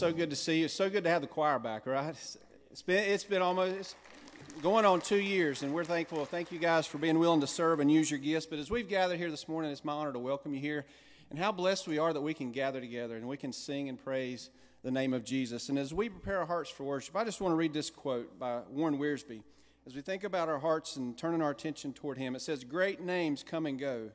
so good to see you. It's so good to have the choir back, right? It's been it's been almost going on two years, and we're thankful. Thank you guys for being willing to serve and use your gifts. But as we've gathered here this morning, it's my honor to welcome you here, and how blessed we are that we can gather together and we can sing and praise the name of Jesus. And as we prepare our hearts for worship, I just want to read this quote by Warren Wiersbe. As we think about our hearts and turning our attention toward Him, it says, "Great names come and go."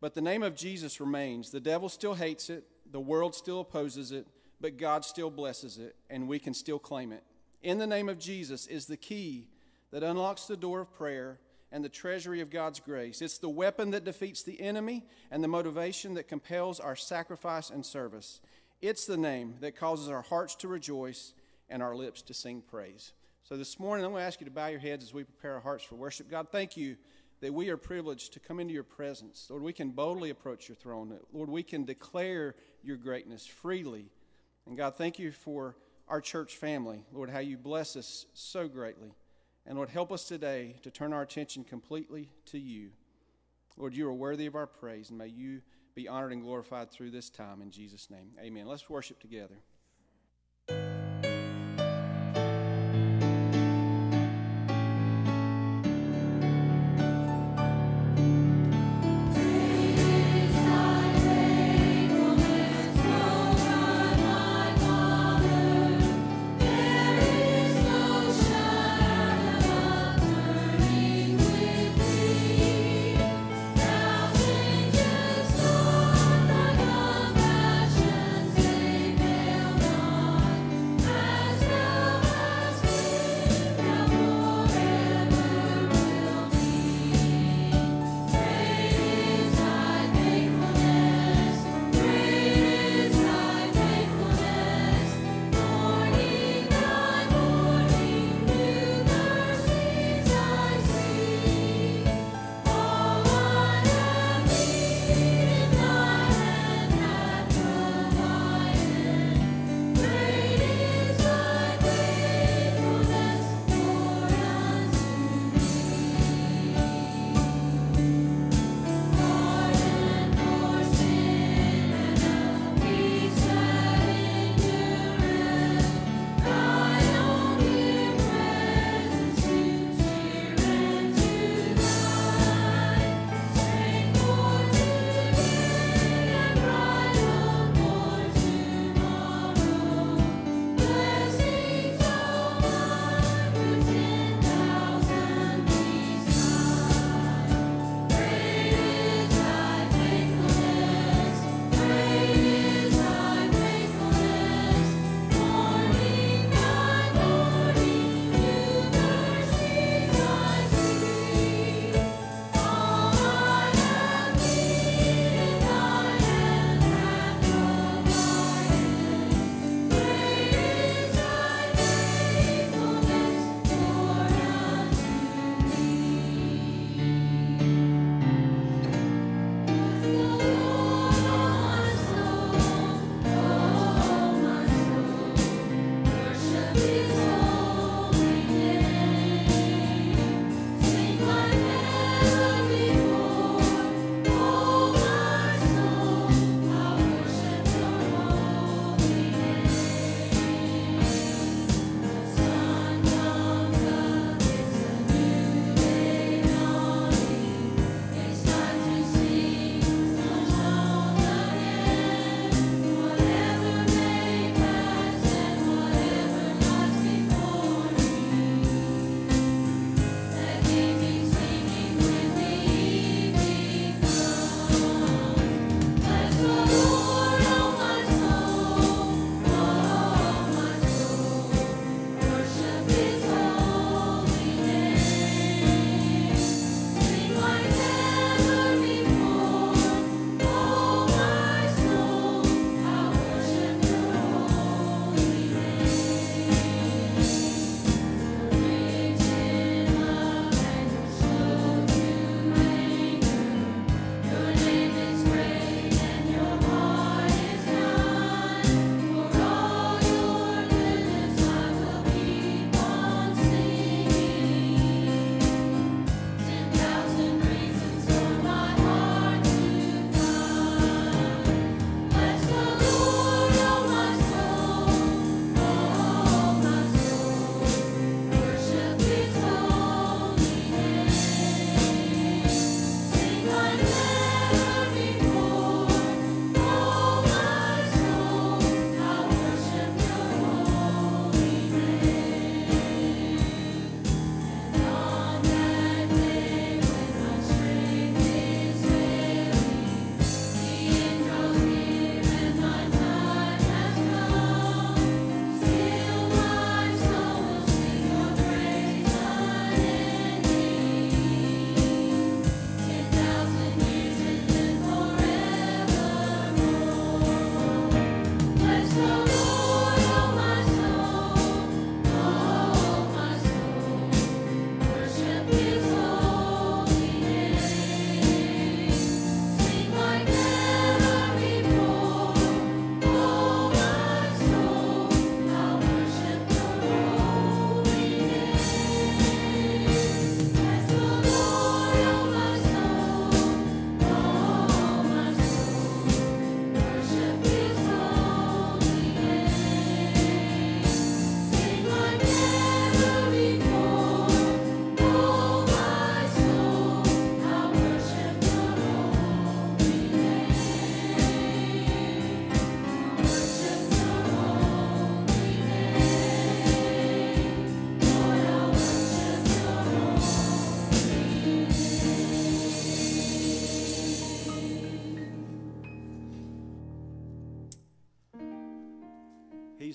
But the name of Jesus remains. The devil still hates it, the world still opposes it, but God still blesses it, and we can still claim it. In the name of Jesus is the key that unlocks the door of prayer and the treasury of God's grace. It's the weapon that defeats the enemy and the motivation that compels our sacrifice and service. It's the name that causes our hearts to rejoice and our lips to sing praise. So this morning, I'm going to ask you to bow your heads as we prepare our hearts for worship. God, thank you that we are privileged to come into your presence. Lord, we can boldly approach your throne. Lord, we can declare your greatness freely and God, thank you for our church family. Lord, how you bless us so greatly. And Lord, help us today to turn our attention completely to you. Lord, you are worthy of our praise, and may you be honored and glorified through this time. In Jesus' name, amen. Let's worship together.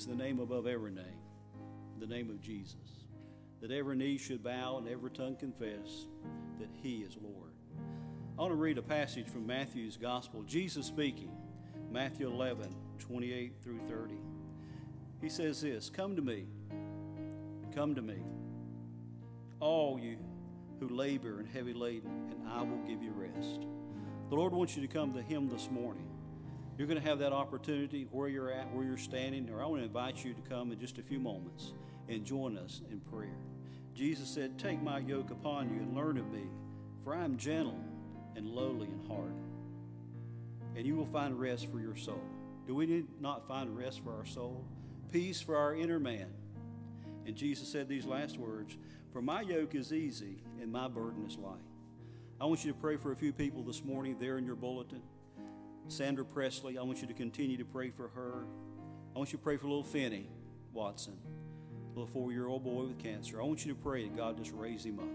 The name above every name, the name of Jesus. That every knee should bow and every tongue confess that He is Lord. I want to read a passage from Matthew's Gospel, Jesus speaking, Matthew 11, 28 through 30. He says this Come to me, come to me, all you who labor and heavy laden, and I will give you rest. The Lord wants you to come to Him this morning. You're going to have that opportunity where you're at, where you're standing, or I want to invite you to come in just a few moments and join us in prayer. Jesus said, Take my yoke upon you and learn of me, for I am gentle and lowly in heart, and you will find rest for your soul. Do we need not find rest for our soul? Peace for our inner man. And Jesus said these last words For my yoke is easy and my burden is light. I want you to pray for a few people this morning there in your bulletin. Sandra Presley, I want you to continue to pray for her. I want you to pray for little Finney Watson, little four year old boy with cancer. I want you to pray that God just raise him up.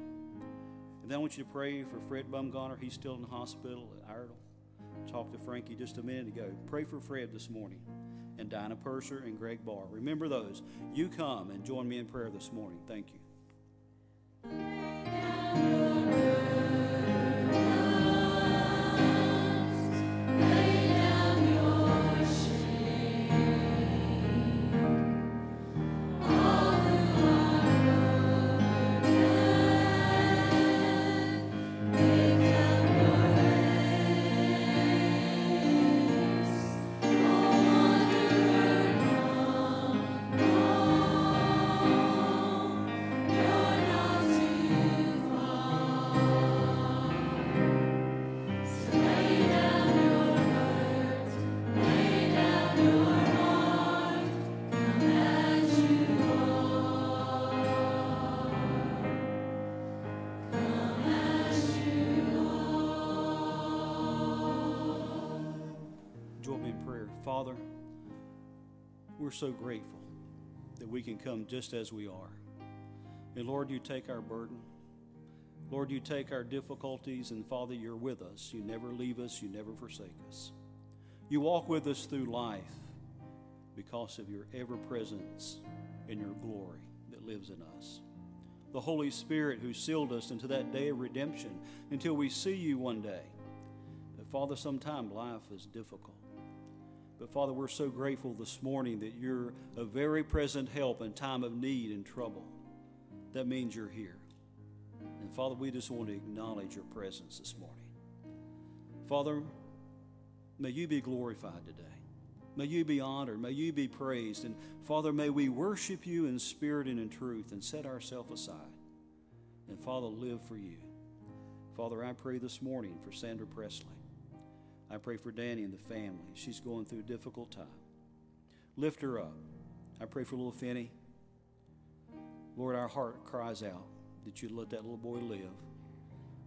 And then I want you to pray for Fred Bumgarner. He's still in the hospital at Iredell. Talked to Frankie just a minute ago. Pray for Fred this morning. And Dinah Purser and Greg Barr. Remember those. You come and join me in prayer this morning. Thank you. We're so grateful that we can come just as we are. And Lord, you take our burden. Lord, you take our difficulties, and Father, you're with us. You never leave us, you never forsake us. You walk with us through life because of your ever presence and your glory that lives in us. The Holy Spirit who sealed us into that day of redemption until we see you one day. But Father, sometimes life is difficult. But Father, we're so grateful this morning that you're a very present help in time of need and trouble. That means you're here. And Father, we just want to acknowledge your presence this morning. Father, may you be glorified today. May you be honored. May you be praised. And Father, may we worship you in spirit and in truth and set ourselves aside. And Father, live for you. Father, I pray this morning for Sandra Presley. I pray for Danny and the family. She's going through a difficult time. Lift her up. I pray for little Finney. Lord, our heart cries out that you let that little boy live.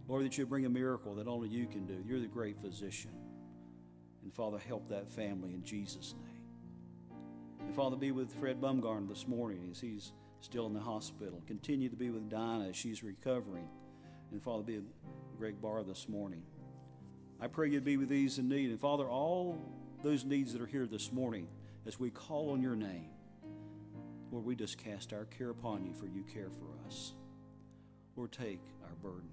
Lord, that you bring a miracle that only you can do. You're the great physician. And Father, help that family in Jesus' name. And Father, be with Fred Bumgarner this morning as he's still in the hospital. Continue to be with Dinah as she's recovering. And Father, be with Greg Barr this morning. I pray you'd be with these in need. And Father, all those needs that are here this morning, as we call on your name, Lord, we just cast our care upon you, for you care for us. Lord, take our burden,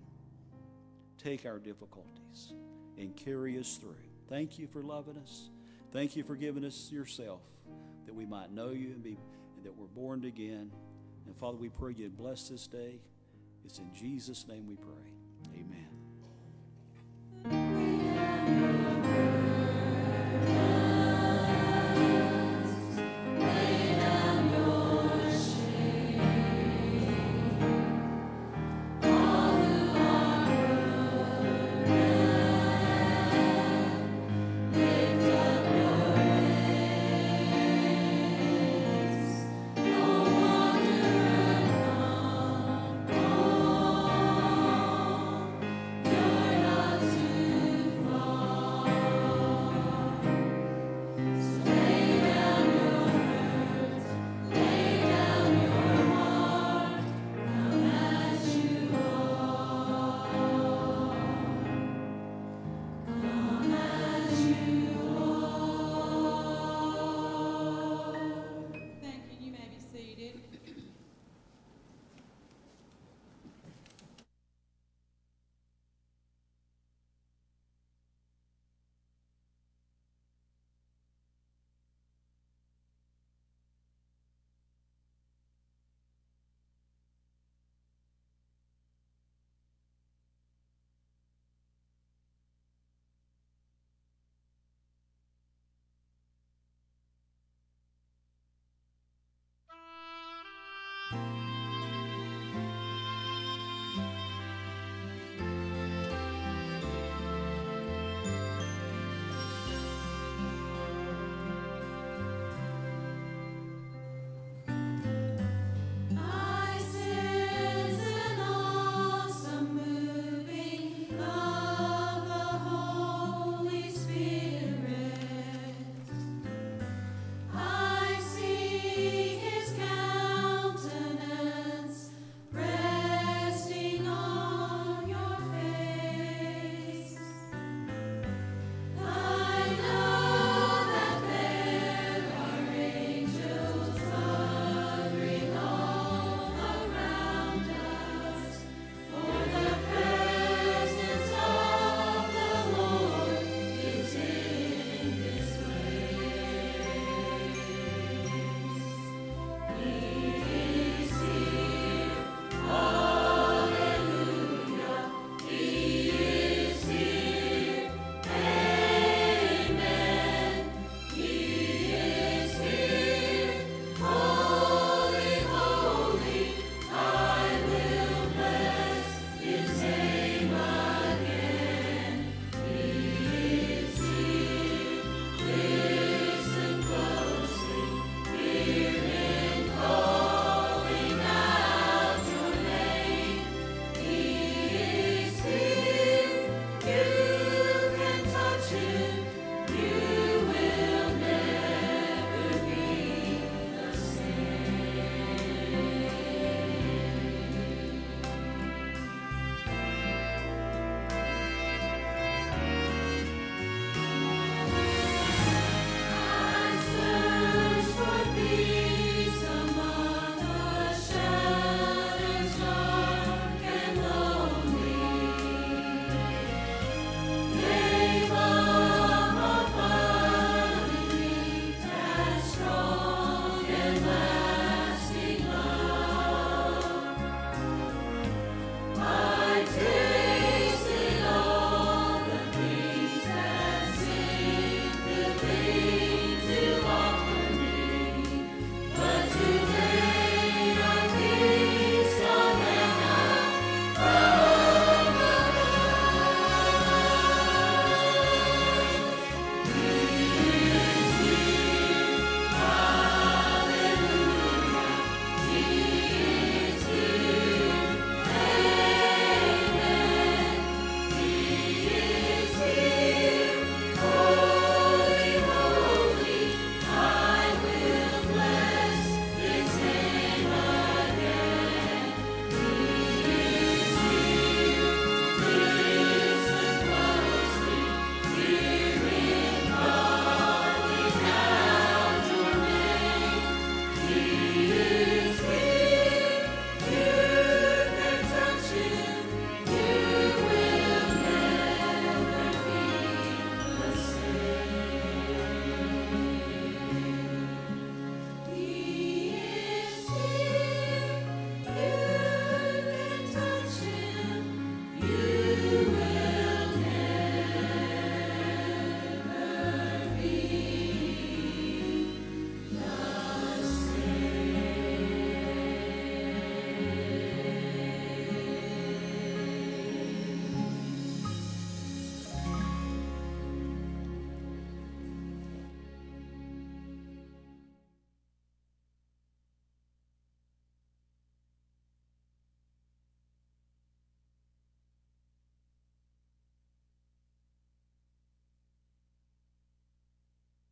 take our difficulties, and carry us through. Thank you for loving us. Thank you for giving us yourself that we might know you and, be, and that we're born again. And Father, we pray you bless this day. It's in Jesus' name we pray. Amen you.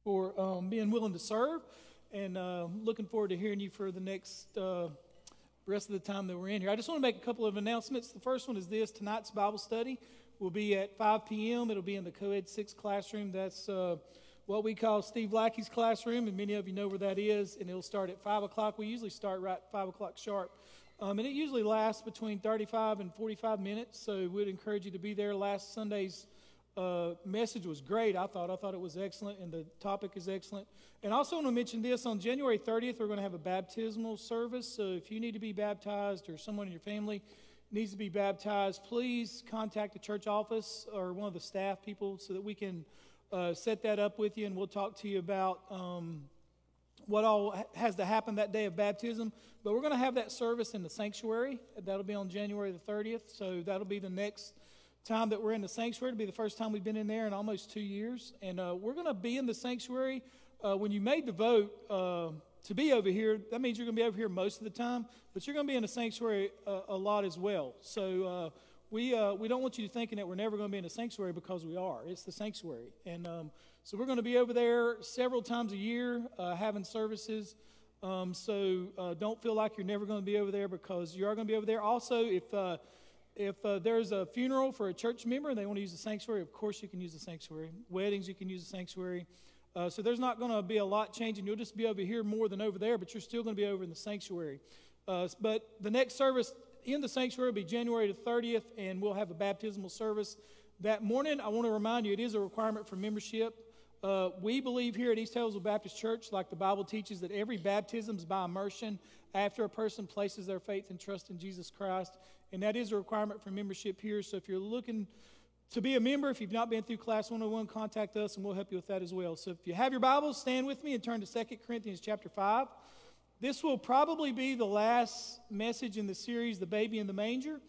For um, being willing to serve, and uh, looking forward to hearing you for the next uh, rest of the time that we're in here. I just want to make a couple of announcements. The first one is this tonight's Bible study will be at 5 p.m., it'll be in the co ed 6 classroom. That's uh, what we call Steve Lackey's classroom, and many of you know where that is, and it'll start at 5 o'clock. We usually start right at 5 o'clock sharp. Um, and it usually lasts between 35 and 45 minutes, so we'd encourage you to be there. Last Sunday's uh, message was great, I thought. I thought it was excellent, and the topic is excellent. And I also want to mention this on January 30th, we're going to have a baptismal service. So if you need to be baptized or someone in your family needs to be baptized, please contact the church office or one of the staff people so that we can uh, set that up with you, and we'll talk to you about. Um, what all has to happen that day of baptism. But we're going to have that service in the sanctuary. That'll be on January the 30th. So that'll be the next time that we're in the sanctuary. It'll be the first time we've been in there in almost two years. And uh, we're going to be in the sanctuary. Uh, when you made the vote uh, to be over here, that means you're going to be over here most of the time, but you're going to be in the sanctuary a, a lot as well. So uh, we, uh, we don't want you thinking that we're never going to be in the sanctuary because we are. It's the sanctuary. And um, so we're going to be over there several times a year uh, having services. Um, so uh, don't feel like you're never going to be over there because you are going to be over there. Also, if uh, if uh, there's a funeral for a church member and they want to use the sanctuary, of course you can use the sanctuary. Weddings, you can use the sanctuary. Uh, so there's not going to be a lot changing. You'll just be over here more than over there, but you're still going to be over in the sanctuary. Uh, but the next service in the sanctuary will be January the 30th, and we'll have a baptismal service that morning. I want to remind you it is a requirement for membership. Uh, we believe here at East Tazewell Baptist Church, like the Bible teaches, that every baptism is by immersion after a person places their faith and trust in Jesus Christ. And that is a requirement for membership here. So if you're looking to be a member, if you've not been through Class 101, contact us and we'll help you with that as well. So if you have your Bibles, stand with me and turn to 2 Corinthians chapter 5. This will probably be the last message in the series, The Baby in the Manger.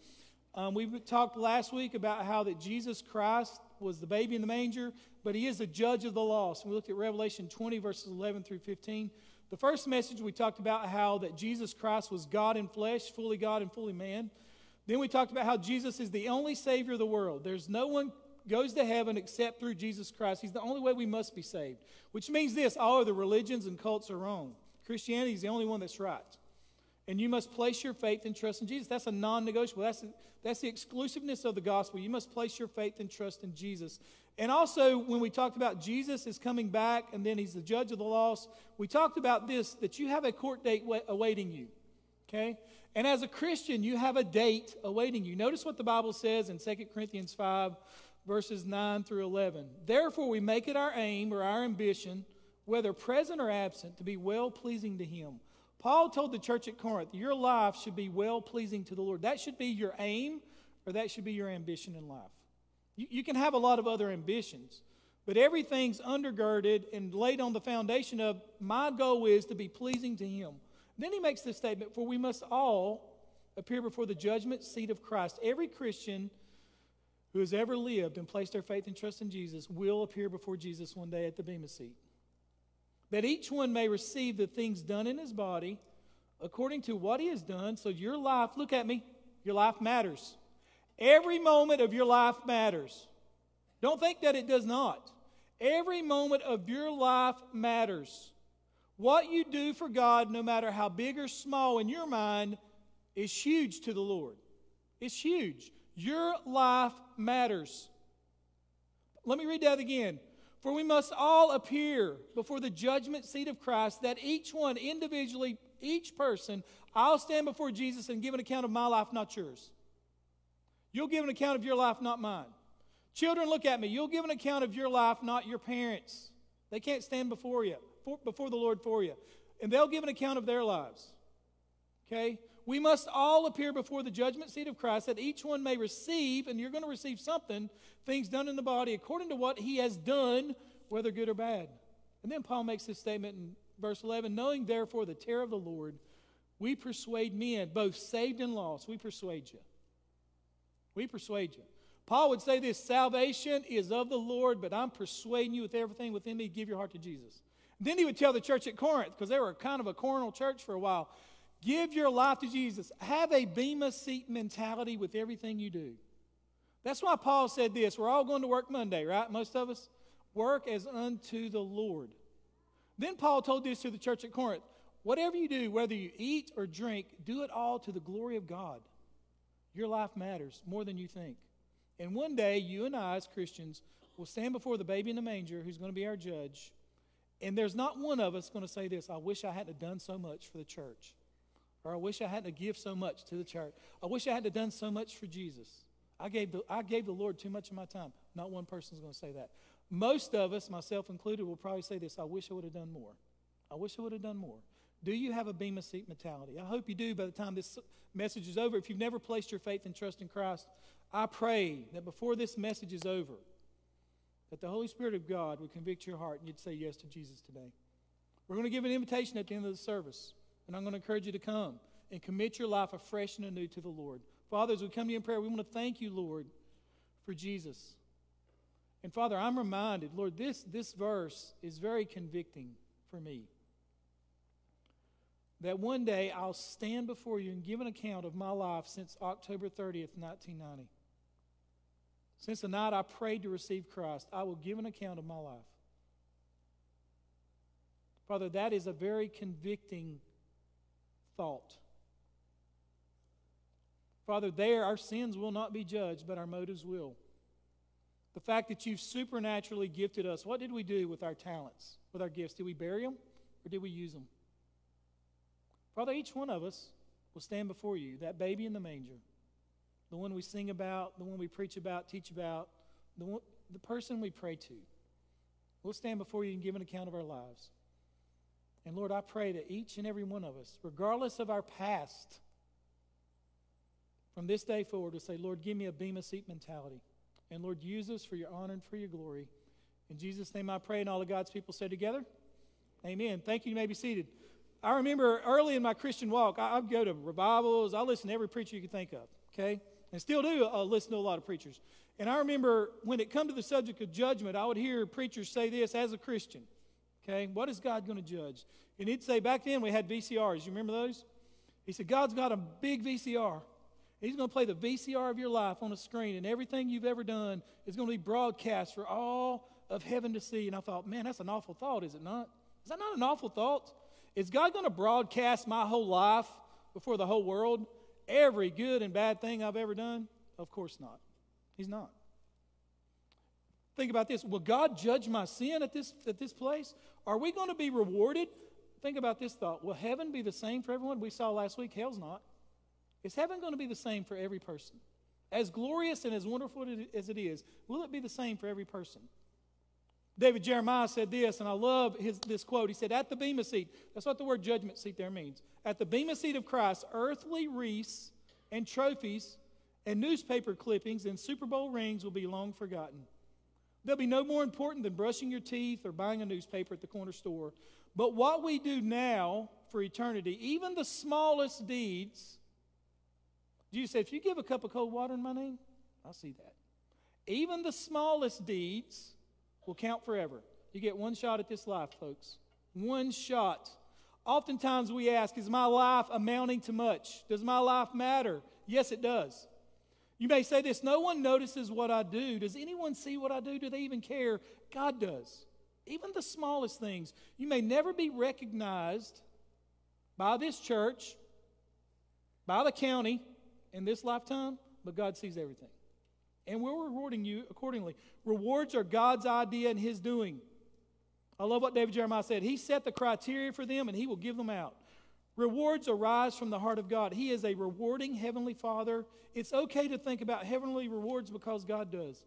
Um, we talked last week about how that Jesus Christ was the baby in the manger, but he is the judge of the lost. We looked at Revelation 20, verses 11 through 15. The first message, we talked about how that Jesus Christ was God in flesh, fully God and fully man. Then we talked about how Jesus is the only Savior of the world. There's no one goes to heaven except through Jesus Christ. He's the only way we must be saved, which means this all other religions and cults are wrong. Christianity is the only one that's right. And you must place your faith and trust in Jesus. That's a non negotiable. That's, that's the exclusiveness of the gospel. You must place your faith and trust in Jesus. And also, when we talked about Jesus is coming back and then he's the judge of the lost, we talked about this that you have a court date awaiting you. Okay? And as a Christian, you have a date awaiting you. Notice what the Bible says in 2 Corinthians 5, verses 9 through 11. Therefore, we make it our aim or our ambition, whether present or absent, to be well pleasing to him Paul told the church at Corinth, Your life should be well pleasing to the Lord. That should be your aim, or that should be your ambition in life. You, you, can have a lot of other ambitions, but everything's undergirded and laid on the foundation of my goal is to be pleasing to Him. Then he makes this statement For we must all appear before the judgment seat of Christ. Every Christian who has ever lived and placed their faith and trust in Jesus will appear before Jesus one day at the Bema seat that each one may receive the things done in his body according to what he has done. So your life, look at me, your life matters. Every moment of your life matters. Don't think that it does not. Every moment of your life matters. What you do for God, no matter how big or small in your mind, is huge to the Lord. It's huge. Your life matters. Let me read that again. For we must all appear before the judgment seat of Christ, that each one individually, each person, I'll stand before Jesus and give an account of my life, not yours. You'll give an account of your life, not mine. Children, look at me. You'll give an account of your life, not your parents. They can't stand before you, for, before the Lord for you. And they'll give an account of their lives. Okay? We must all appear before the judgment seat of Christ that each one may receive, and you're going to receive something, things done in the body according to what he has done, whether good or bad. And then Paul makes this statement in verse 11 knowing therefore the terror of the Lord, we persuade men, both saved and lost. We persuade you. We persuade you. Paul would say this salvation is of the Lord, but I'm persuading you with everything within me, give your heart to Jesus. Then he would tell the church at Corinth, because they were kind of a coronal church for a while. Give your life to Jesus. Have a Bema seat mentality with everything you do. That's why Paul said this. We're all going to work Monday, right? Most of us. Work as unto the Lord. Then Paul told this to the church at Corinth Whatever you do, whether you eat or drink, do it all to the glory of God. Your life matters more than you think. And one day, you and I, as Christians, will stand before the baby in the manger who's going to be our judge. And there's not one of us going to say this I wish I hadn't done so much for the church. Or I wish I hadn't given so much to the church. I wish I hadn't done so much for Jesus. I gave, the, I gave the Lord too much of my time. Not one person's going to say that. Most of us, myself included, will probably say this I wish I would have done more. I wish I would have done more. Do you have a Bema seat mentality? I hope you do by the time this message is over. If you've never placed your faith and trust in Christ, I pray that before this message is over, that the Holy Spirit of God would convict your heart and you'd say yes to Jesus today. We're going to give an invitation at the end of the service, and I'm going to encourage you to come and commit your life afresh and anew to the Lord. Father, as we come to you in prayer, we want to thank you, Lord, for Jesus. And Father, I'm reminded, Lord, this, this verse is very convicting for me that one day I'll stand before you and give an account of my life since October 30th, 1990. Since the night I prayed to receive Christ, I will give an account of my life. Father, that is a very convicting thought. Father, there our sins will not be judged, but our motives will. The fact that you've supernaturally gifted us, what did we do with our talents, with our gifts? Did we bury them or did we use them? Father, each one of us will stand before you, that baby in the manger, the one we sing about, the one we preach about, teach about, the, one, the person we pray to. We'll stand before you and give an account of our lives. And Lord, I pray that each and every one of us, regardless of our past, from this day forward, will say, Lord, give me a Bema seat mentality. And Lord, use us for your honor and for your glory. In Jesus' name I pray, and all of God's people say together, Amen. Thank you. You may be seated. I remember early in my Christian walk, I, would go to revivals. I listened to every preacher you could think of, okay? And still do uh, listen to a lot of preachers. And I remember when it come to the subject of judgment, I would hear preachers say this as a Christian, okay? What is God going to judge? And he'd say, back then we had VCRs. You remember those? He said, God's got a big VCR. He's going to play the VCR of your life on a screen, and everything you've ever done is going to be broadcast for all of heaven to see. And I thought, man, that's an awful thought, is it not? Is that not an awful thought? Is God going to broadcast my whole life before the whole world? Every good and bad thing I've ever done? Of course not. He's not. Think about this. Will God judge my sin at this, at this place? Are we going to be rewarded? Think about this thought. Will heaven be the same for everyone? We saw last week, hell's not. Is heaven going to be the same for every person? As glorious and as wonderful as it is, will it be the same for every person? David Jeremiah said this, and I love his, this quote. He said, At the Bema seat, that's what the word judgment seat there means. At the Bema seat of Christ, earthly wreaths and trophies and newspaper clippings and Super Bowl rings will be long forgotten. They'll be no more important than brushing your teeth or buying a newspaper at the corner store. But what we do now for eternity, even the smallest deeds, Jesus said, if you give a cup of cold water in my name, I'll see that. Even the smallest deeds will count forever. You get one shot at this life, folks. One shot. Oftentimes we ask, is my life amounting to much? Does my life matter? Yes, it does. You may say this no one notices what I do. Does anyone see what I do? Do they even care? God does. Even the smallest things. You may never be recognized by this church, by the county in this lifetime, but God sees everything and we're rewarding you accordingly. Rewards are God's idea and His doing. I love what David Jeremiah said. He set the criteria for them and He will give them out. Rewards arise from the heart of God. He is a rewarding Heavenly Father. It's okay to think about heavenly rewards because God does.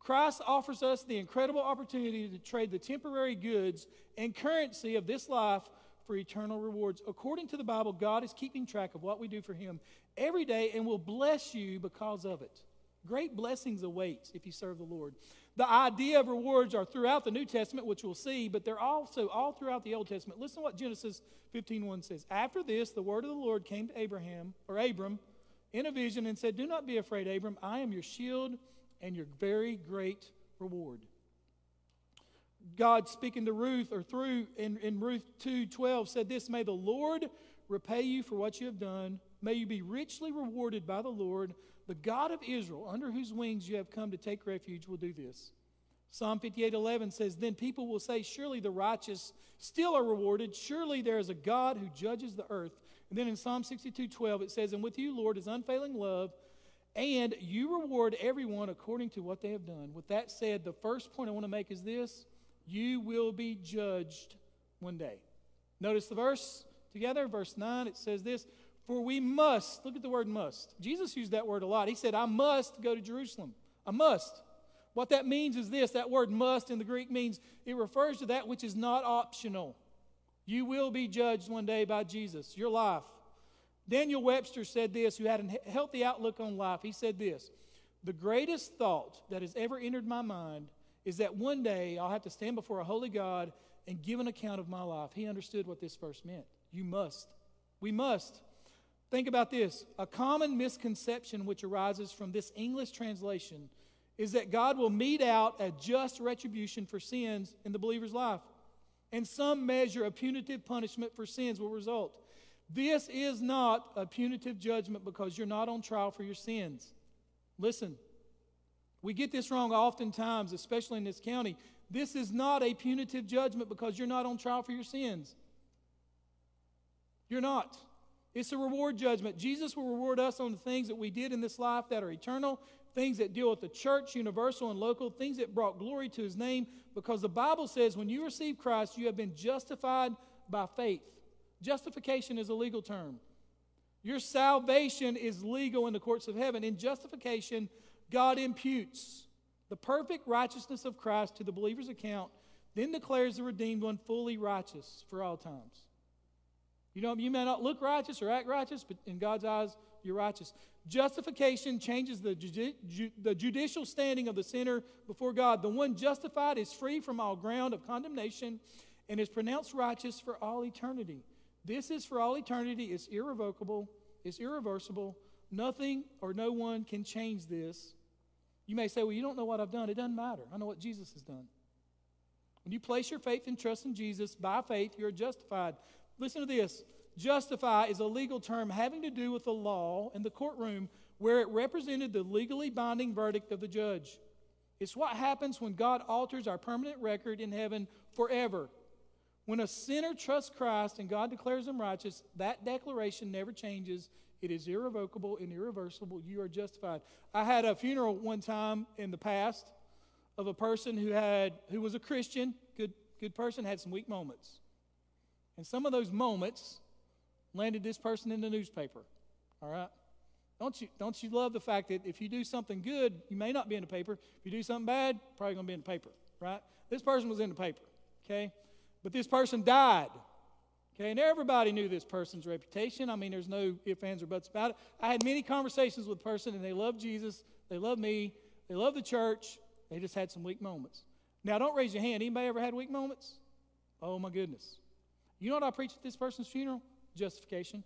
Christ offers us the incredible opportunity to trade the temporary goods and currency of this life for eternal rewards. According to the Bible, God is keeping track of what we do for Him every day and will bless you because of it. Great blessings await if you serve the Lord. The idea of rewards are throughout the New Testament, which we'll see, but they're also all throughout the Old Testament. Listen to what Genesis 15:1 says. After this, the word of the Lord came to Abraham or Abram in a vision and said, "Do not be afraid, Abram. I am your shield and your very great reward." God speaking to Ruth or through in, in Ruth 2:12 said this, "May the Lord repay you for what you have done. May you be richly rewarded by the Lord." The God of Israel, under whose wings you have come to take refuge, will do this. Psalm 58:11 says, "Then people will say, surely the righteous still are rewarded. Surely there is a God who judges the earth." And then in Psalm 62:12 it says, "And with you, Lord, is unfailing love, and you reward everyone according to what they have done." With that said, the first point I want to make is this: you will be judged one day. Notice the verse together, verse 9, it says this, "For we must, look at the word must. Jesus used that word a lot. He said, "I must go to Jerusalem." I must. What that means is this that word must in the Greek means it refers to that which is not optional. You will be judged one day by Jesus, your life. Daniel Webster said this, who had a healthy outlook on life. He said this The greatest thought that has ever entered my mind is that one day I'll have to stand before a holy God and give an account of my life. He understood what this verse meant. You must. We must. Think about this. A common misconception which arises from this English translation is that God will mete out a just retribution for sins in the believer's life, and some measure of punitive punishment for sins will result. This is not a punitive judgment because you're not on trial for your sins. Listen, we get this wrong oftentimes, especially in this county. This is not a punitive judgment because you're not on trial for your sins. You're not. It's a reward judgment. Jesus will reward us on the things that we did in this life that are eternal, things that deal with the church, universal and local, things that brought glory to his name, because the Bible says when you receive Christ, you have been justified by faith. Justification is a legal term. Your salvation is legal in the courts of heaven. In justification, God imputes the perfect righteousness of Christ to the believer's account, then declares the redeemed one fully righteous for all times. You know, you may not look righteous or act righteous, but in God's eyes, you're righteous. Justification changes the, ju- the judicial standing of the sinner before God. The one justified is free from all ground of condemnation and is pronounced righteous for all eternity. This is for all eternity, it's irrevocable, it's irreversible. Nothing or no one can change this. You may say, Well, you don't know what I've done. It doesn't matter. I know what Jesus has done. When you place your faith and trust in Jesus by faith, you're justified. Listen to this Justify is a legal term having to do with the law in the courtroom where it represented the legally binding verdict of the judge. It's what happens when God alters our permanent record in heaven forever. When a sinner trusts Christ and God declares him righteous, that declaration never changes. It is irrevocable and irreversible. You are justified. I had a funeral one time in the past of a person who had who was a Christian, good good person, had some weak moments. And some of those moments landed this person in the newspaper. All right? Don't you, don't you love the fact that if you do something good, you may not be in the paper. If you do something bad, probably going to be in the paper, right? This person was in the paper, okay? But this person died, okay? And everybody knew this person's reputation. I mean, there's no ifs, ands, or buts about it. I had many conversations with the person, and they love Jesus, they love me, they love the church. They just had some weak moments. Now, don't raise your hand. Anybody ever had weak moments? Oh, my goodness. You know what I preached at this person's funeral? justification?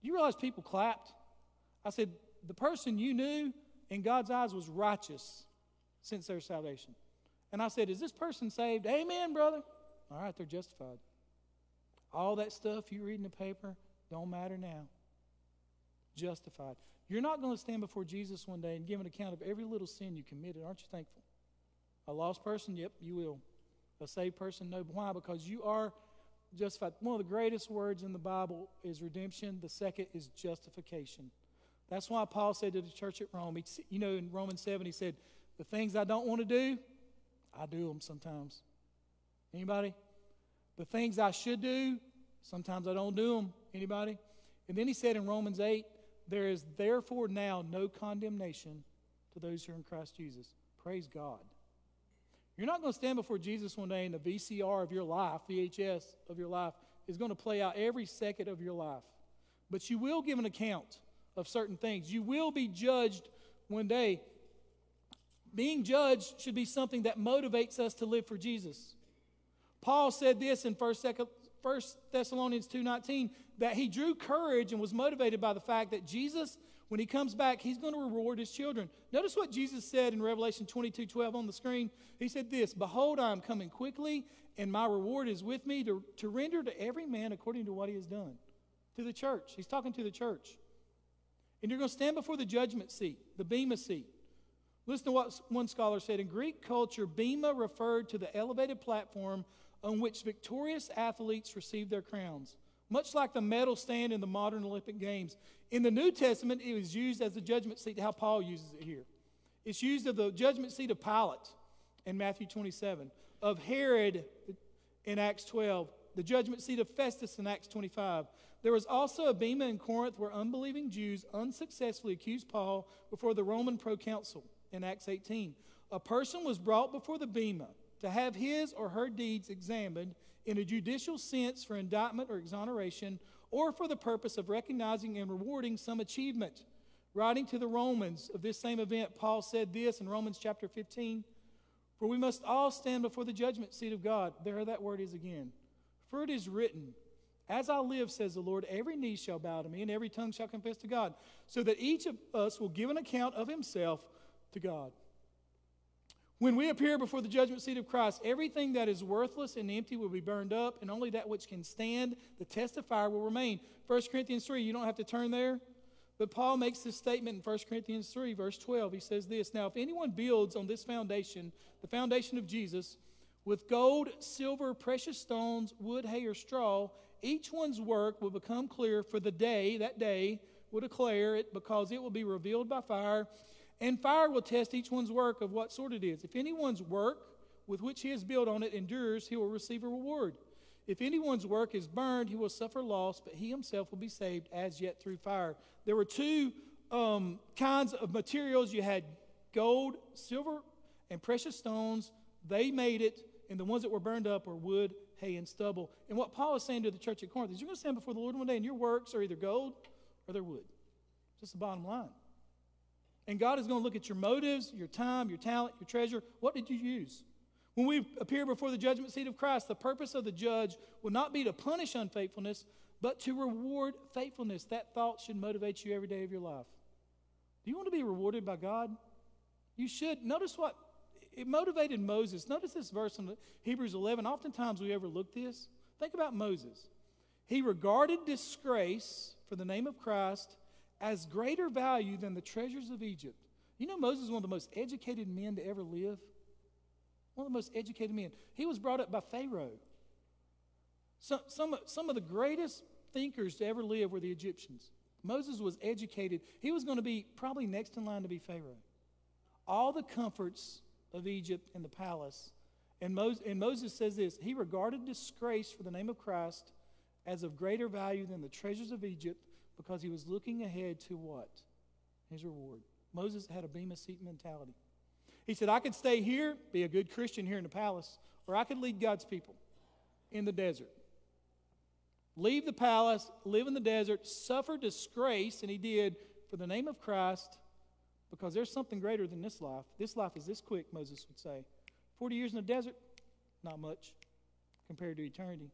You realize people clapped? I said, the person you knew in God's eyes was righteous since their salvation. And I said, Is this person saved? Amen, brother. All right, they're justified. All that stuff you read in the paper don't matter now. Justified. You're not going to stand before Jesus one day and give an account of every little sin you committed. Aren't you thankful? A lost person? Yep, you will. A saved person? No. Why? Because you are justified. One of the greatest words in the Bible is redemption. The second is justification. That's why Paul said to the church at Rome, he, you know, in Romans 7, he said, The things I don't want to do, I do them sometimes. Anybody? The things I should do, sometimes I don't do them. Anybody? And then he said in Romans 8, There is therefore now no condemnation to those who are in Christ Jesus. Praise God. You're not going to stand before Jesus one day and the VCR of your life, VHS of your life, is going to play out every second of your life. But you will give an account of certain things. You will be judged one day. Being judged should be something that motivates us to live for Jesus. Paul said this in 1 Thessalonians 2:19 that he drew courage and was motivated by the fact that Jesus when he comes back, he's going to reward his children. Notice what Jesus said in Revelation 22 12 on the screen. He said this Behold, I am coming quickly, and my reward is with me to, to render to every man according to what he has done. To the church. He's talking to the church. And you're going to stand before the judgment seat, the Bema seat. Listen to what one scholar said. In Greek culture, bema referred to the elevated platform on which victorious athletes received their crowns, much like the medal stand in the modern Olympic Games. In the New Testament, it was used as the judgment seat, how Paul uses it here. It's used of the judgment seat of Pilate in Matthew 27, of Herod in Acts 12, the judgment seat of Festus in Acts 25. There was also a bema in Corinth where unbelieving Jews unsuccessfully accused Paul before the Roman proconsul in Acts 18. A person was brought before the bema to have his or her deeds examined in a judicial sense for indictment or exoneration, or for the purpose of recognizing and rewarding some achievement. Writing to the Romans of this same event, Paul said this in Romans chapter 15 For we must all stand before the judgment seat of God. There that word is again. For it is written, As I live, says the Lord, every knee shall bow to me, and every tongue shall confess to God, so that each of us will give an account of himself to God. When we appear before the judgment seat of Christ, everything that is worthless and empty will be burned up, and only that which can stand the test of fire will remain. 1 Corinthians 3, you don't have to turn there. But Paul makes this statement in 1 Corinthians 3, verse 12. He says this Now, if anyone builds on this foundation, the foundation of Jesus, with gold, silver, precious stones, wood, hay, or straw, each one's work will become clear, for the day, that day, will declare it, because it will be revealed by fire and fire will test each one's work of what sort it is. If anyone's work with which he has built on it endures, he will receive a reward. If anyone's work is burned, he will suffer loss, but he himself will be saved as yet through fire. There were two um, kinds of materials you had gold, silver, and precious stones. They made it, and the ones that were burned up were wood, hay, and stubble. And what Paul is saying to the church at Corinth is you're going to stand before the Lord one day, and your works are either gold or they're wood. Just the bottom line. And God is going to look at your motives, your time, your talent, your treasure. What did you use? When we appear before the judgment seat of Christ, the purpose of the judge will not be to punish unfaithfulness, but to reward faithfulness. That thought should motivate you every day of your life. Do you want to be rewarded by God? You should. Notice what it motivated Moses. Notice this verse in Hebrews 11. Oftentimes we overlook this. Think about Moses. He regarded disgrace for the name of Christ as greater value than the treasures of Egypt. You know, Moses is one of the most educated men to ever live. One of the most educated men. He was brought up by Pharaoh. Some, some, some of the greatest thinkers to ever live were the Egyptians. Moses was educated. He was going to be probably next in line to be Pharaoh. All the comforts of Egypt and the palace. And Moses, and Moses says this He regarded disgrace for the name of Christ as of greater value than the treasures of Egypt because he was looking ahead to what? His reward. Moses had a bema seat mentality. He said, I could stay here, be a good Christian here in the palace, or I could lead God's people in the desert. Leave the palace, live in the desert, suffer disgrace, and he did for the name of Christ because there's something greater than this life. This life is this quick, Moses would say. 40 years in the desert, not much compared to eternity.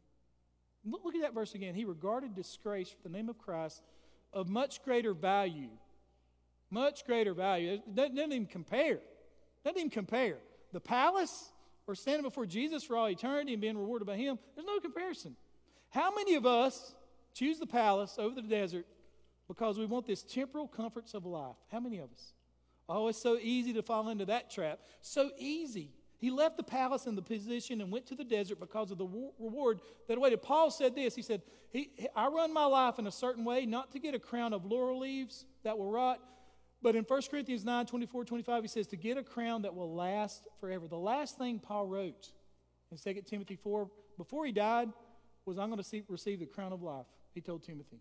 Look, at that verse again. He regarded disgrace for the name of Christ of much greater value. Much greater value. It doesn't, doesn't even compare. Doesn't even compare. The palace or standing before Jesus for all eternity and being rewarded by Him, there's no comparison. How many of us choose the palace over the desert because we want this temporal comforts of life? How many of us? Oh, it's so easy to fall into that trap. So easy. He left the palace and the position and went to the desert because of the reward that awaited. Paul said this He said, he, I run my life in a certain way, not to get a crown of laurel leaves that will rot, but in 1 Corinthians 9 24, 25, he says, to get a crown that will last forever. The last thing Paul wrote in 2 Timothy 4, before he died, was, I'm going to see, receive the crown of life, he told Timothy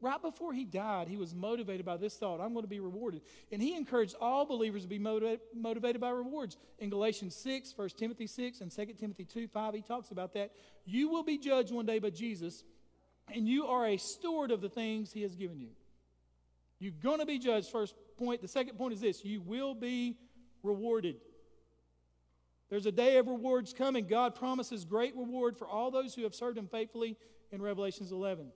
right before he died, he was motivated by this thought I'm going to be rewarded. And he encouraged all believers to be motivated, motivated by rewards. In Galatians 6, 1 Timothy 6, and 2 Timothy 2 5, he talks about that. You will be judged one day by Jesus, and you are a steward of the things he has given you. You're going to be judged, first point. The second point is this you will be rewarded. There's a day of rewards coming. God promises great reward for all those who have served him faithfully in Revelations 11.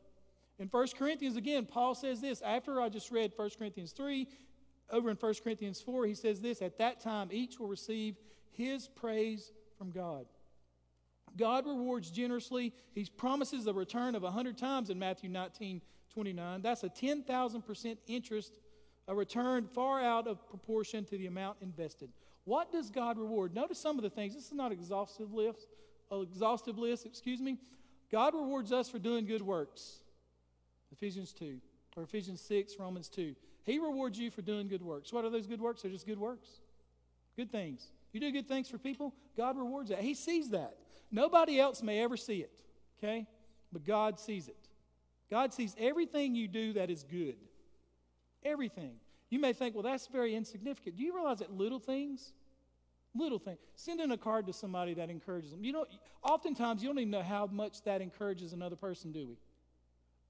In 1 Corinthians, again, Paul says this. After I just read 1 Corinthians 3, over in 1 Corinthians 4, he says this At that time, each will receive his praise from God. God rewards generously. He promises a return of 100 times in Matthew 19 29. That's a 10,000% interest a return far out of proportion to the amount invested. What does God reward? Notice some of the things. This is not exhaustive list, exhaustive list, excuse me. God rewards us for doing good works. Ephesians 2, or Ephesians 6, Romans 2. He rewards you for doing good works. What are those good works? They're just good works. Good things. You do good things for people, God rewards that. He sees that. Nobody else may ever see it, okay? But God sees it. God sees everything you do that is good. Everything. You may think, well, that's very insignificant. Do you realize that little things, little things, sending a card to somebody that encourages them, you know, oftentimes you don't even know how much that encourages another person, do we?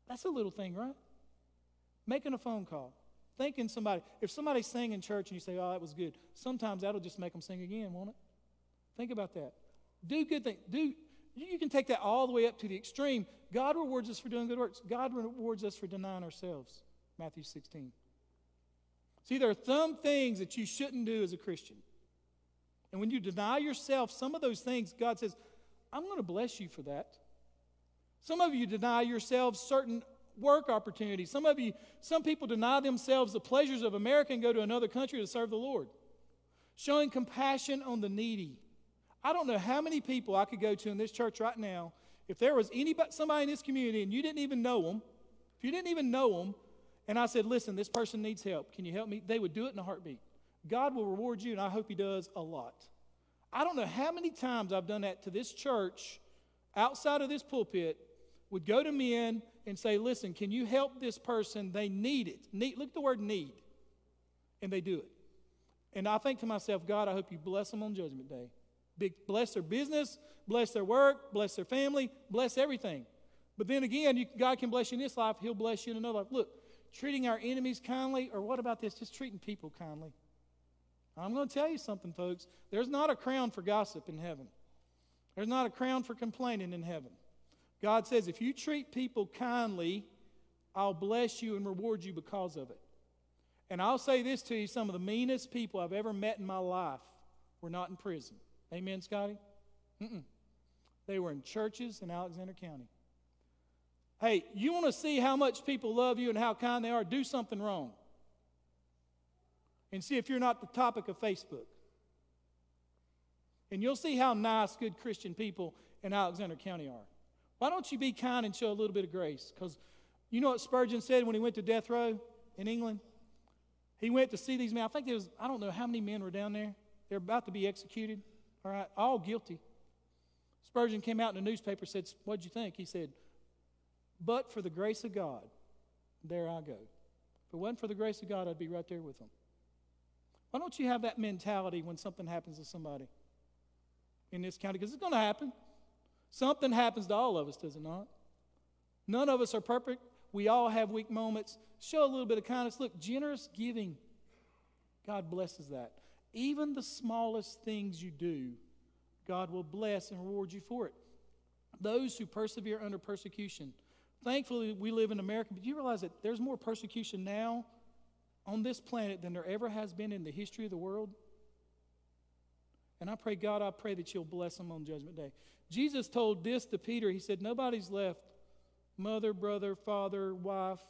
That's a little thing, right? Making a phone call, thanking somebody. If somebody's singing in church and you say, oh, that was good, sometimes that'll just make them sing again, won't it? Think about that. Do good things. Do you can take that all the way up to the extreme. God rewards us for doing good works. God rewards us for denying ourselves. Matthew 16. See, there are some things that you shouldn't do as a Christian. And when you deny yourself some of those things, God says, I'm going to bless you for that. Some of you deny yourselves certain work opportunities. Some of you, some people deny themselves the pleasures of America and go to another country to serve the Lord. Showing compassion on the needy. I don't know how many people I could go to in this church right now. If there was anybody, somebody in this community and you didn't even know them, if you didn't even know them, and I said, listen, this person needs help. Can you help me? They would do it in a heartbeat. God will reward you, and I hope He does a lot. I don't know how many times I've done that to this church outside of this pulpit, would go to men and say, listen, can you help this person? They need it. Need, look at the word need. And they do it. And I think to myself, God, I hope you bless them on Judgment Day. Big, bless their business, bless their work, bless their family, bless everything. But then again, you, God can bless you in this life, He'll bless you in another life. Look, treating our enemies kindly, or what about this? Just treating people kindly. I'm going to tell you something, folks. There's not a crown for gossip in heaven, there's not a crown for complaining in heaven. God says, if you treat people kindly, I'll bless you and reward you because of it. And I'll say this to you some of the meanest people I've ever met in my life were not in prison. Amen, Scotty? Mm-mm. They were in churches in Alexander County. Hey, you want to see how much people love you and how kind they are? Do something wrong. And see if you're not the topic of Facebook. And you'll see how nice, good Christian people in Alexander County are. Why don't you be kind and show a little bit of grace? Because you know what Spurgeon said when he went to death row in England? He went to see these men. I think there was, I don't know how many men were down there. They're about to be executed. All right, all guilty. Spurgeon came out in the newspaper said, What'd you think? He said, But for the grace of God, there I go. If it wasn't for the grace of God, I'd be right there with them. Why don't you have that mentality when something happens to somebody in this county? Because it's going to happen. Something happens to all of us, does it not? None of us are perfect. We all have weak moments. Show a little bit of kindness. Look, generous giving, God blesses that. Even the smallest things you do, God will bless and reward you for it. Those who persevere under persecution. Thankfully, we live in America, but you realize that there's more persecution now on this planet than there ever has been in the history of the world? And I pray, God, I pray that you'll bless them on Judgment Day. Jesus told this to Peter. He said, Nobody's left mother, brother, father, wife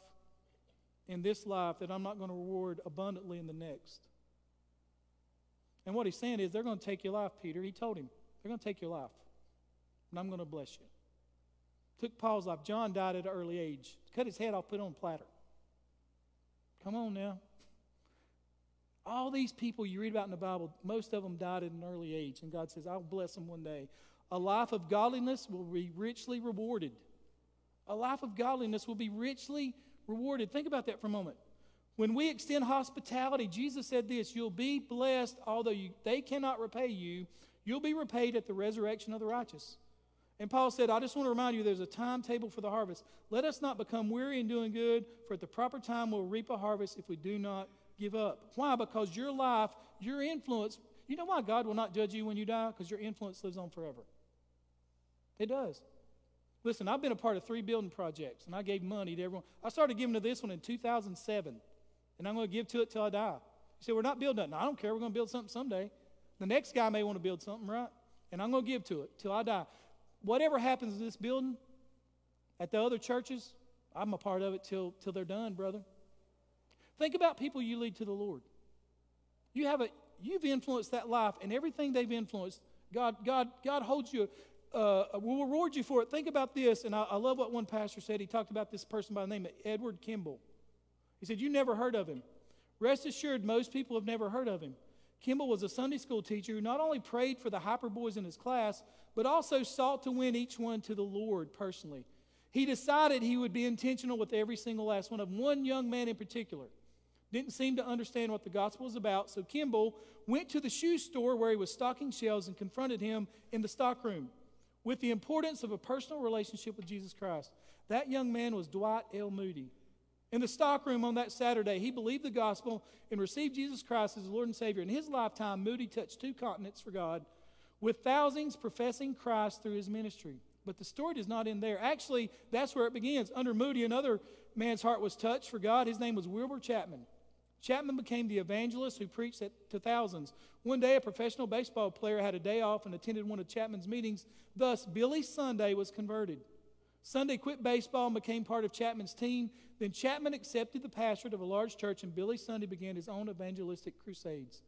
in this life that I'm not going to reward abundantly in the next. And what he's saying is, they're going to take your life, Peter. He told him, they're going to take your life, and I'm going to bless you. Took Paul's life. John died at an early age. Cut his head off, put on a platter. Come on now. All these people you read about in the Bible, most of them died at an early age, and God says, I'll bless them one day. A life of godliness will be richly rewarded. A life of godliness will be richly rewarded. Think about that for a moment. When we extend hospitality, Jesus said this You'll be blessed, although you, they cannot repay you, you'll be repaid at the resurrection of the righteous. And Paul said, I just want to remind you there's a timetable for the harvest. Let us not become weary in doing good, for at the proper time we'll reap a harvest if we do not give up. Why? Because your life, your influence, you know why God will not judge you when you die? Because your influence lives on forever. It does. Listen, I've been a part of three building projects, and I gave money to everyone. I started giving to this one in 2007 and I'm going to give to it till I die. You say, We're not building nothing. I don't care. We're going to build something someday. The next guy may want to build something, right? And I'm going to give to it till I die. Whatever happens in this building, at the other churches, I'm a part of it till, till they're done, brother. Think about people you lead to the Lord. You have a, you've influenced that life, and everything they've influenced, God, God, God holds you, uh, will reward you for it. Think about this, and I, I love what one pastor said. He talked about this person by the name of Edward Kimball. He said, You never heard of him. Rest assured, most people have never heard of him. Kimball was a Sunday school teacher who not only prayed for the hyper boys in his class, but also sought to win each one to the Lord personally. He decided he would be intentional with every single last one of them. One young man in particular didn't seem to understand what the gospel was about, so Kimball went to the shoe store where he was stocking shelves and confronted him in the stockroom with the importance of a personal relationship with Jesus Christ. That young man was Dwight L. Moody. In the stockroom on that Saturday, he believed the gospel and received Jesus Christ as Lord and Savior. In his lifetime, Moody touched two continents for God, with thousands professing Christ through his ministry. But the story does not end there. Actually, that's where it begins. Under Moody, another man's heart was touched for God. His name was Wilbur Chapman. Chapman became the evangelist who preached to thousands. One day, a professional baseball player had a day off and attended one of Chapman's meetings. Thus, Billy Sunday was converted. Sunday quit baseball and became part of Chapman's team. Then Chapman accepted the pastorate of a large church, and Billy Sunday began his own evangelistic crusades.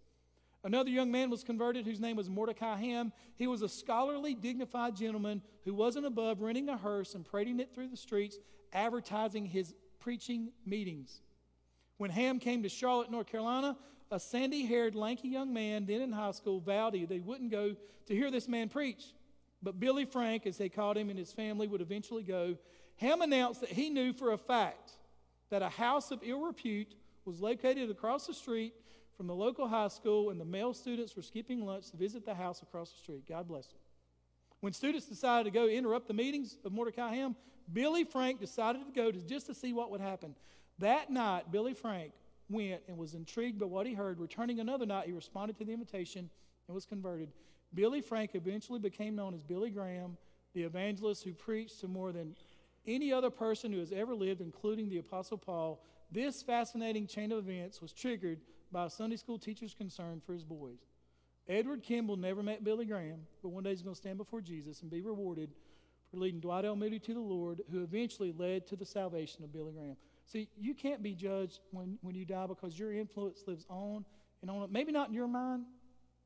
Another young man was converted whose name was Mordecai Ham. He was a scholarly, dignified gentleman who wasn't above renting a hearse and parading it through the streets, advertising his preaching meetings. When Ham came to Charlotte, North Carolina, a sandy haired, lanky young man, then in high school, vowed he they wouldn't go to hear this man preach. But Billy Frank, as they called him, and his family would eventually go. Ham announced that he knew for a fact that a house of ill repute was located across the street from the local high school, and the male students were skipping lunch to visit the house across the street. God bless them. When students decided to go interrupt the meetings of Mordecai Ham, Billy Frank decided to go to, just to see what would happen. That night, Billy Frank went and was intrigued by what he heard. Returning another night, he responded to the invitation and was converted. Billy Frank eventually became known as Billy Graham, the evangelist who preached to more than any other person who has ever lived, including the Apostle Paul. This fascinating chain of events was triggered by a Sunday school teacher's concern for his boys. Edward Kimball never met Billy Graham, but one day he's going to stand before Jesus and be rewarded for leading Dwight L. Moody to the Lord, who eventually led to the salvation of Billy Graham. See, you can't be judged when, when you die because your influence lives on and on. Maybe not in your mind,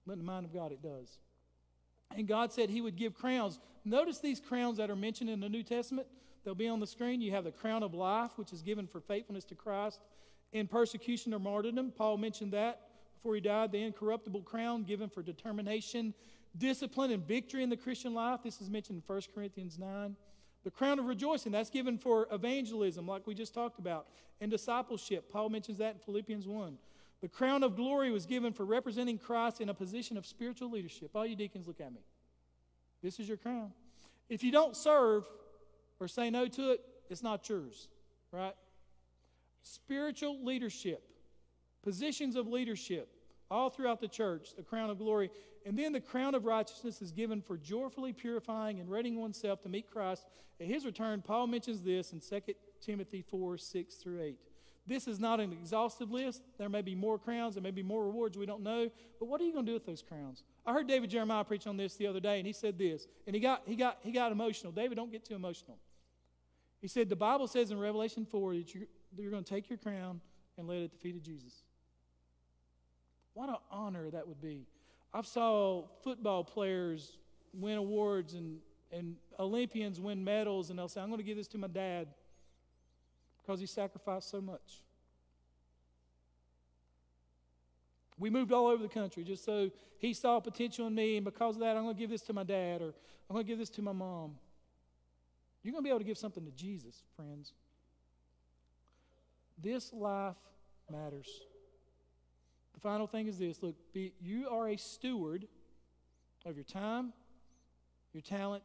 but in the mind of God it does. And God said He would give crowns. Notice these crowns that are mentioned in the New Testament. They'll be on the screen. You have the crown of life, which is given for faithfulness to Christ in persecution or martyrdom. Paul mentioned that before he died. The incorruptible crown given for determination, discipline, and victory in the Christian life. This is mentioned in 1 Corinthians 9. The crown of rejoicing, that's given for evangelism, like we just talked about, and discipleship. Paul mentions that in Philippians 1. The crown of glory was given for representing Christ in a position of spiritual leadership. All you deacons, look at me. This is your crown. If you don't serve or say no to it, it's not yours, right? Spiritual leadership, positions of leadership, all throughout the church, the crown of glory. And then the crown of righteousness is given for joyfully purifying and readying oneself to meet Christ at his return. Paul mentions this in 2 Timothy 4 6 through 8. This is not an exhaustive list. There may be more crowns, there may be more rewards, we don't know. But what are you going to do with those crowns? I heard David Jeremiah preach on this the other day, and he said this, and he got, he got, he got emotional. David, don't get too emotional. He said, The Bible says in Revelation 4 that you're, that you're going to take your crown and lay it at the feet of Jesus. What an honor that would be. I've saw football players win awards and, and Olympians win medals, and they'll say, I'm going to give this to my dad because he sacrificed so much. We moved all over the country just so he saw potential in me, and because of that, I'm going to give this to my dad or I'm going to give this to my mom. You're going to be able to give something to Jesus, friends. This life matters. The final thing is this look, be, you are a steward of your time, your talent,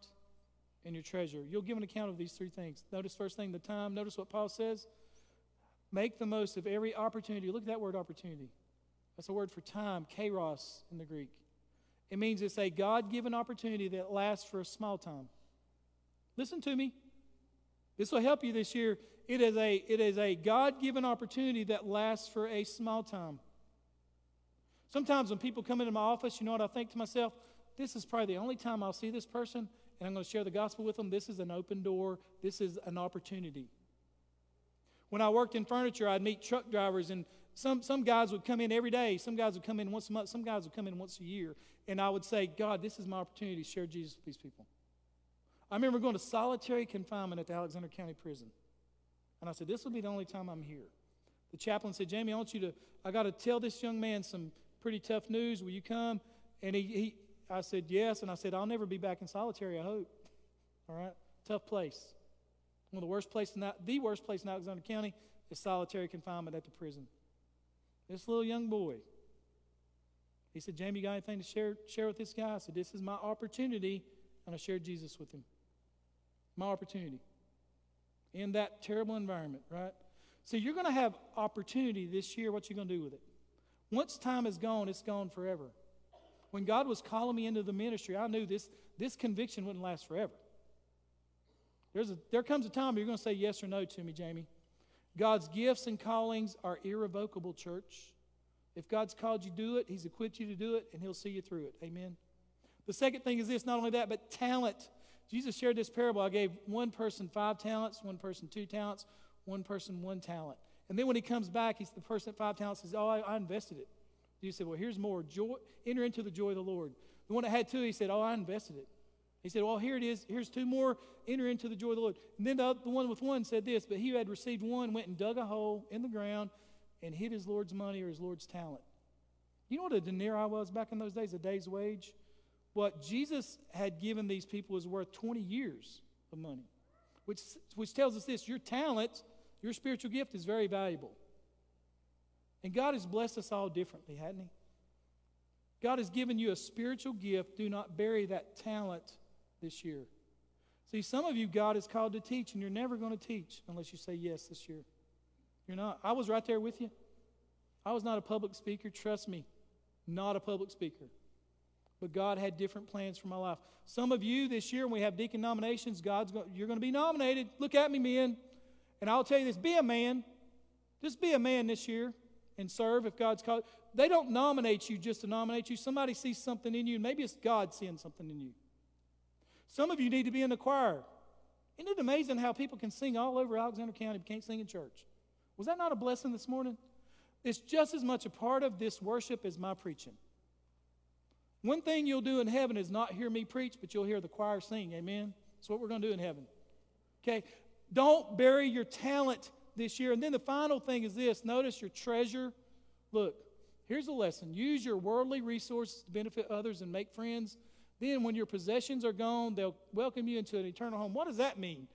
and your treasure. You'll give an account of these three things. Notice first thing, the time. Notice what Paul says. Make the most of every opportunity. Look at that word opportunity. That's a word for time, kairos in the Greek. It means it's a God given opportunity that lasts for a small time. Listen to me. This will help you this year. It is a, it is a God given opportunity that lasts for a small time. Sometimes when people come into my office, you know what I think to myself? This is probably the only time I'll see this person, and I'm going to share the gospel with them. This is an open door, this is an opportunity. When I worked in furniture, I'd meet truck drivers, and some, some guys would come in every day. Some guys would come in once a month. Some guys would come in once a year. And I would say, God, this is my opportunity to share Jesus with these people. I remember going to solitary confinement at the Alexander County Prison. And I said, This will be the only time I'm here. The chaplain said, Jamie, I want you to, I got to tell this young man some pretty tough news. Will you come? And he, he, I said, Yes. And I said, I'll never be back in solitary, I hope. All right? Tough place. One of the worst places, in, the worst place in Alexander County is solitary confinement at the prison. This little young boy, he said, Jamie, you got anything to share, share with this guy? I said, This is my opportunity. And I shared Jesus with him. My opportunity. In that terrible environment, right? So you're going to have opportunity this year. What you going to do with it? Once time is gone, it's gone forever. When God was calling me into the ministry, I knew this, this conviction wouldn't last forever. There's a, there comes a time you're going to say yes or no to me, Jamie. God's gifts and callings are irrevocable, church. If God's called you to do it, He's equipped you to do it, and He'll see you through it. Amen. The second thing is this not only that, but talent. Jesus shared this parable. I gave one person five talents, one person two talents, one person one talent. And then when he comes back, he's the person at five talents says, Oh, I, I invested it. Jesus said, Well, here's more. Joy, enter into the joy of the Lord. The one that had two, he said, Oh, I invested it. He said, Well, here it is. Here's two more. Enter into the joy of the Lord. And then the, the one with one said this, but he who had received one went and dug a hole in the ground and hid his Lord's money or his Lord's talent. You know what a denarii was back in those days, a day's wage? What Jesus had given these people was worth 20 years of money, which, which tells us this your talent, your spiritual gift is very valuable. And God has blessed us all differently, hadn't He? God has given you a spiritual gift. Do not bury that talent this year. See, some of you, God has called to teach, and you're never going to teach unless you say yes this year. You're not. I was right there with you. I was not a public speaker. Trust me, not a public speaker. But God had different plans for my life. Some of you this year, when we have deacon nominations, God's go, you're going to be nominated. Look at me, men. And I'll tell you this be a man. Just be a man this year and serve if God's called. They don't nominate you just to nominate you. Somebody sees something in you, and maybe it's God seeing something in you. Some of you need to be in the choir. Isn't it amazing how people can sing all over Alexander County but can't sing in church? Was that not a blessing this morning? It's just as much a part of this worship as my preaching. One thing you'll do in heaven is not hear me preach, but you'll hear the choir sing. Amen? That's what we're going to do in heaven. Okay? Don't bury your talent this year. And then the final thing is this notice your treasure. Look, here's a lesson use your worldly resources to benefit others and make friends. Then, when your possessions are gone, they'll welcome you into an eternal home. What does that mean?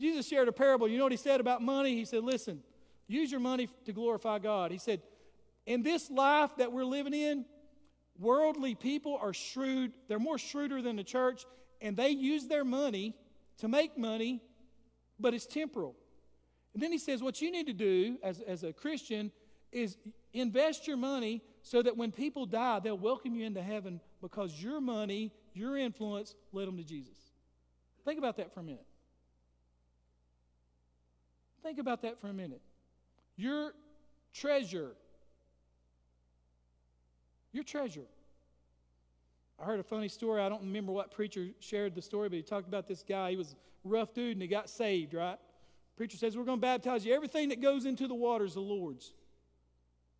Jesus shared a parable. You know what he said about money? He said, Listen, use your money to glorify God. He said, In this life that we're living in, worldly people are shrewd. They're more shrewder than the church, and they use their money to make money, but it's temporal. And then he says, What you need to do as, as a Christian is invest your money so that when people die, they'll welcome you into heaven because your money, your influence led them to Jesus. Think about that for a minute. Think about that for a minute. Your treasure, your treasure. I heard a funny story. I don't remember what preacher shared the story, but he talked about this guy. He was a rough dude and he got saved, right? Preacher says, We're going to baptize you. Everything that goes into the water is the Lord's.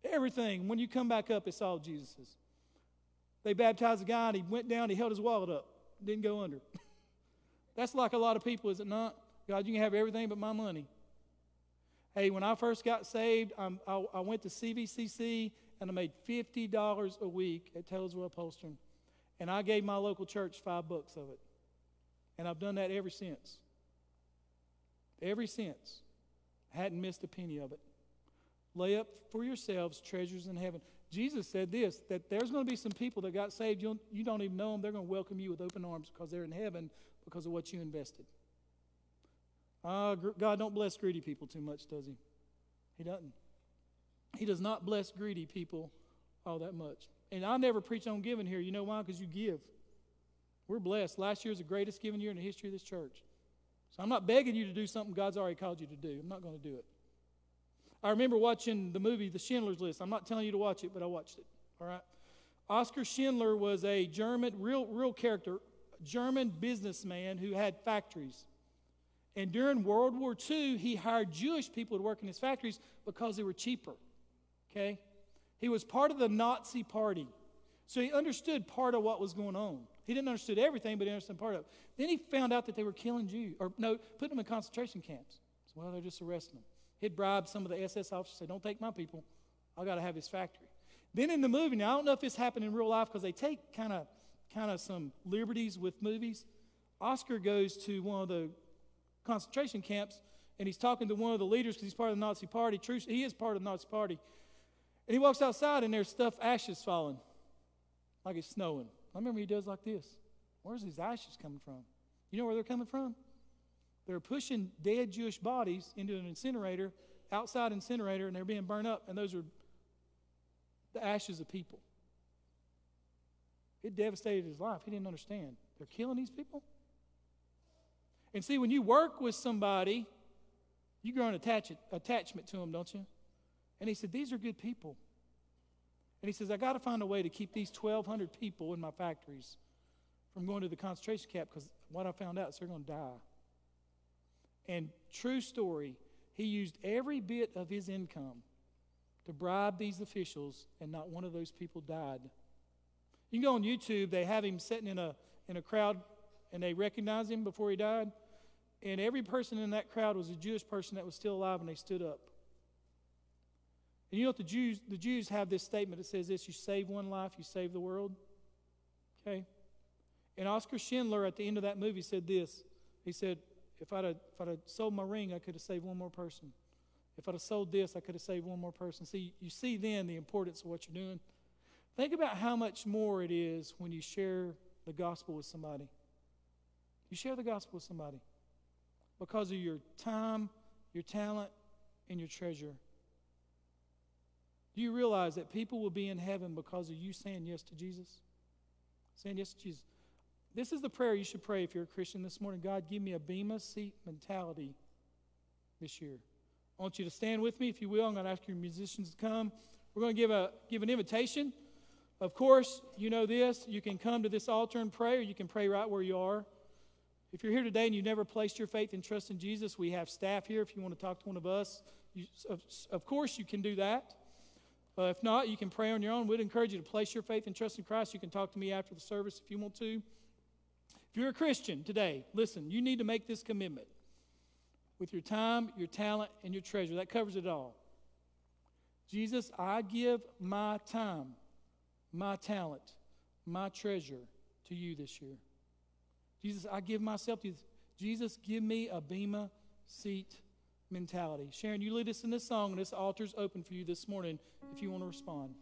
Everything. When you come back up, it's all Jesus's. They baptized a guy and he went down, he held his wallet up, didn't go under. That's like a lot of people, is it not? God, you can have everything but my money. Hey, when I first got saved, I, I went to CVCC and I made $50 a week at Taylorsville Upholstering. And I gave my local church five bucks of it. And I've done that ever since. Ever since. I hadn't missed a penny of it. Lay up for yourselves treasures in heaven. Jesus said this that there's going to be some people that got saved, you don't, you don't even know them. They're going to welcome you with open arms because they're in heaven because of what you invested. Uh, God don't bless greedy people too much, does He? He doesn't. He does not bless greedy people all that much. And I never preach on giving here. You know why? Because you give. We're blessed. Last year is the greatest giving year in the history of this church. So I'm not begging you to do something God's already called you to do. I'm not going to do it. I remember watching the movie The Schindler's List. I'm not telling you to watch it, but I watched it. All right. Oskar Schindler was a German, real, real character, German businessman who had factories. And during World War II, he hired Jewish people to work in his factories because they were cheaper. Okay? He was part of the Nazi party. So he understood part of what was going on. He didn't understand everything, but he understood part of it. Then he found out that they were killing Jews, or no, putting them in concentration camps. So, well, they're just arresting them. He'd bribe some of the SS officers, say, don't take my people. I got to have his factory. Then in the movie, now I don't know if this happened in real life because they take kind of kind of some liberties with movies. Oskar goes to one of the concentration camps and he's talking to one of the leaders because he's part of the Nazi party. True, he is part of the Nazi party. And he walks outside and there's stuff, ashes falling, like it's snowing. I remember he does like this. Where's these ashes coming from? You know where they're coming from? They're pushing dead Jewish bodies into an incinerator, outside incinerator, and they're being burned up, and those are the ashes of people. It devastated his life. He didn't understand. They're killing these people? And see, when you work with somebody, you grow an attach- attachment to them, don't you? And he said, These are good people. And he says, I got to find a way to keep these 1,200 people in my factories from going to the concentration camp because what I found out is they're going to die. And true story, he used every bit of his income to bribe these officials, and not one of those people died. You can go on YouTube, they have him sitting in a, in a crowd, and they recognize him before he died. And every person in that crowd was a Jewish person that was still alive, and they stood up. And you know what the Jews, the Jews have this statement that says this you save one life, you save the world. Okay? And Oskar Schindler at the end of that movie said this. He said, if I'd, have, if I'd have sold my ring, I could have saved one more person. If I'd have sold this, I could have saved one more person. See, you see then the importance of what you're doing. Think about how much more it is when you share the gospel with somebody. You share the gospel with somebody because of your time, your talent, and your treasure. Do you realize that people will be in heaven because of you saying yes to Jesus? Saying yes to Jesus. This is the prayer you should pray if you're a Christian this morning. God, give me a Bema seat mentality this year. I want you to stand with me, if you will. I'm going to ask your musicians to come. We're going to give, a, give an invitation. Of course, you know this. You can come to this altar and pray, or you can pray right where you are. If you're here today and you've never placed your faith and trust in Jesus, we have staff here if you want to talk to one of us. You, of, of, course, you can do that. Uh, if not, you can pray on your own. We'd encourage you to place your faith and trust in Christ. You can talk to me after the service if you want to. If you're a Christian today, listen, you need to make this commitment with your time, your talent, and your treasure. That covers it all. Jesus, I give my time, my talent, my treasure to you this year. Jesus, I give myself to you. Jesus, give me a Bema seat mentality. Sharon, you lead us in this song, and this altar's open for you this morning if you want to respond.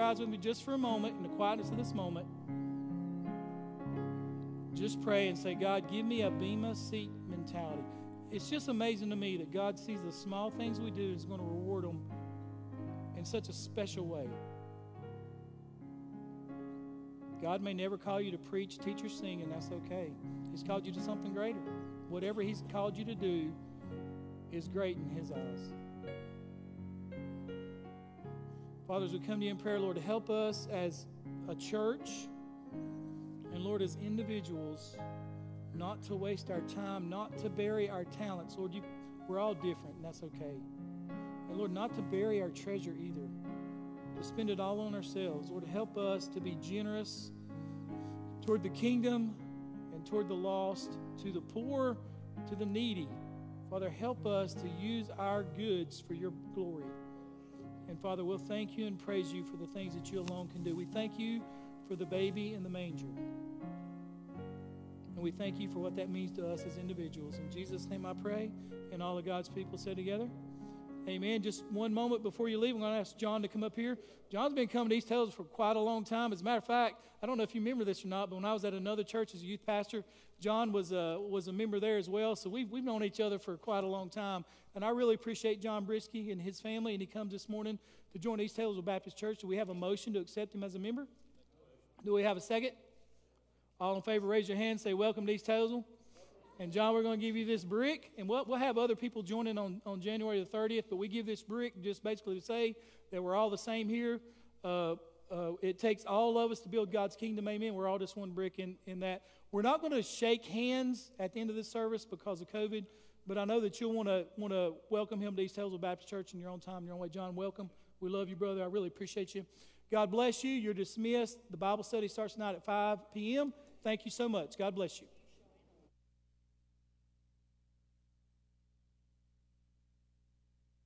Your eyes with me just for a moment in the quietness of this moment. Just pray and say, God, give me a Bema seat mentality. It's just amazing to me that God sees the small things we do and is going to reward them in such a special way. God may never call you to preach, teach, or sing, and that's okay. He's called you to something greater. Whatever He's called you to do is great in His eyes. Fathers, we come to you in prayer, Lord, help us as a church and, Lord, as individuals, not to waste our time, not to bury our talents. Lord, you, we're all different, and that's okay. And, Lord, not to bury our treasure either, to spend it all on ourselves. Lord, help us to be generous toward the kingdom and toward the lost, to the poor, to the needy. Father, help us to use our goods for your glory. And Father, we'll thank you and praise you for the things that you alone can do. We thank you for the baby in the manger. And we thank you for what that means to us as individuals. In Jesus' name I pray. And all of God's people say together, Amen. Just one moment before you leave, I'm going to ask John to come up here. John's been coming to East Hills for quite a long time. As a matter of fact, I don't know if you remember this or not, but when I was at another church as a youth pastor, John was a, was a member there as well. So we've, we've known each other for quite a long time. And I really appreciate John Brisky and his family. And he comes this morning to join East Hills Baptist Church. Do we have a motion to accept him as a member? Do we have a second? All in favor, raise your hand. Say, Welcome to East Hills. And John, we're going to give you this brick, and we'll, we'll have other people joining on, on January the 30th, but we give this brick just basically to say that we're all the same here. Uh, uh, it takes all of us to build God's kingdom, amen. We're all just one brick in, in that. We're not going to shake hands at the end of this service because of COVID, but I know that you'll want to want to welcome him to East Hills Baptist Church in your own time, your own way. John, welcome. We love you, brother. I really appreciate you. God bless you. You're dismissed. The Bible study starts tonight at 5 p.m. Thank you so much. God bless you.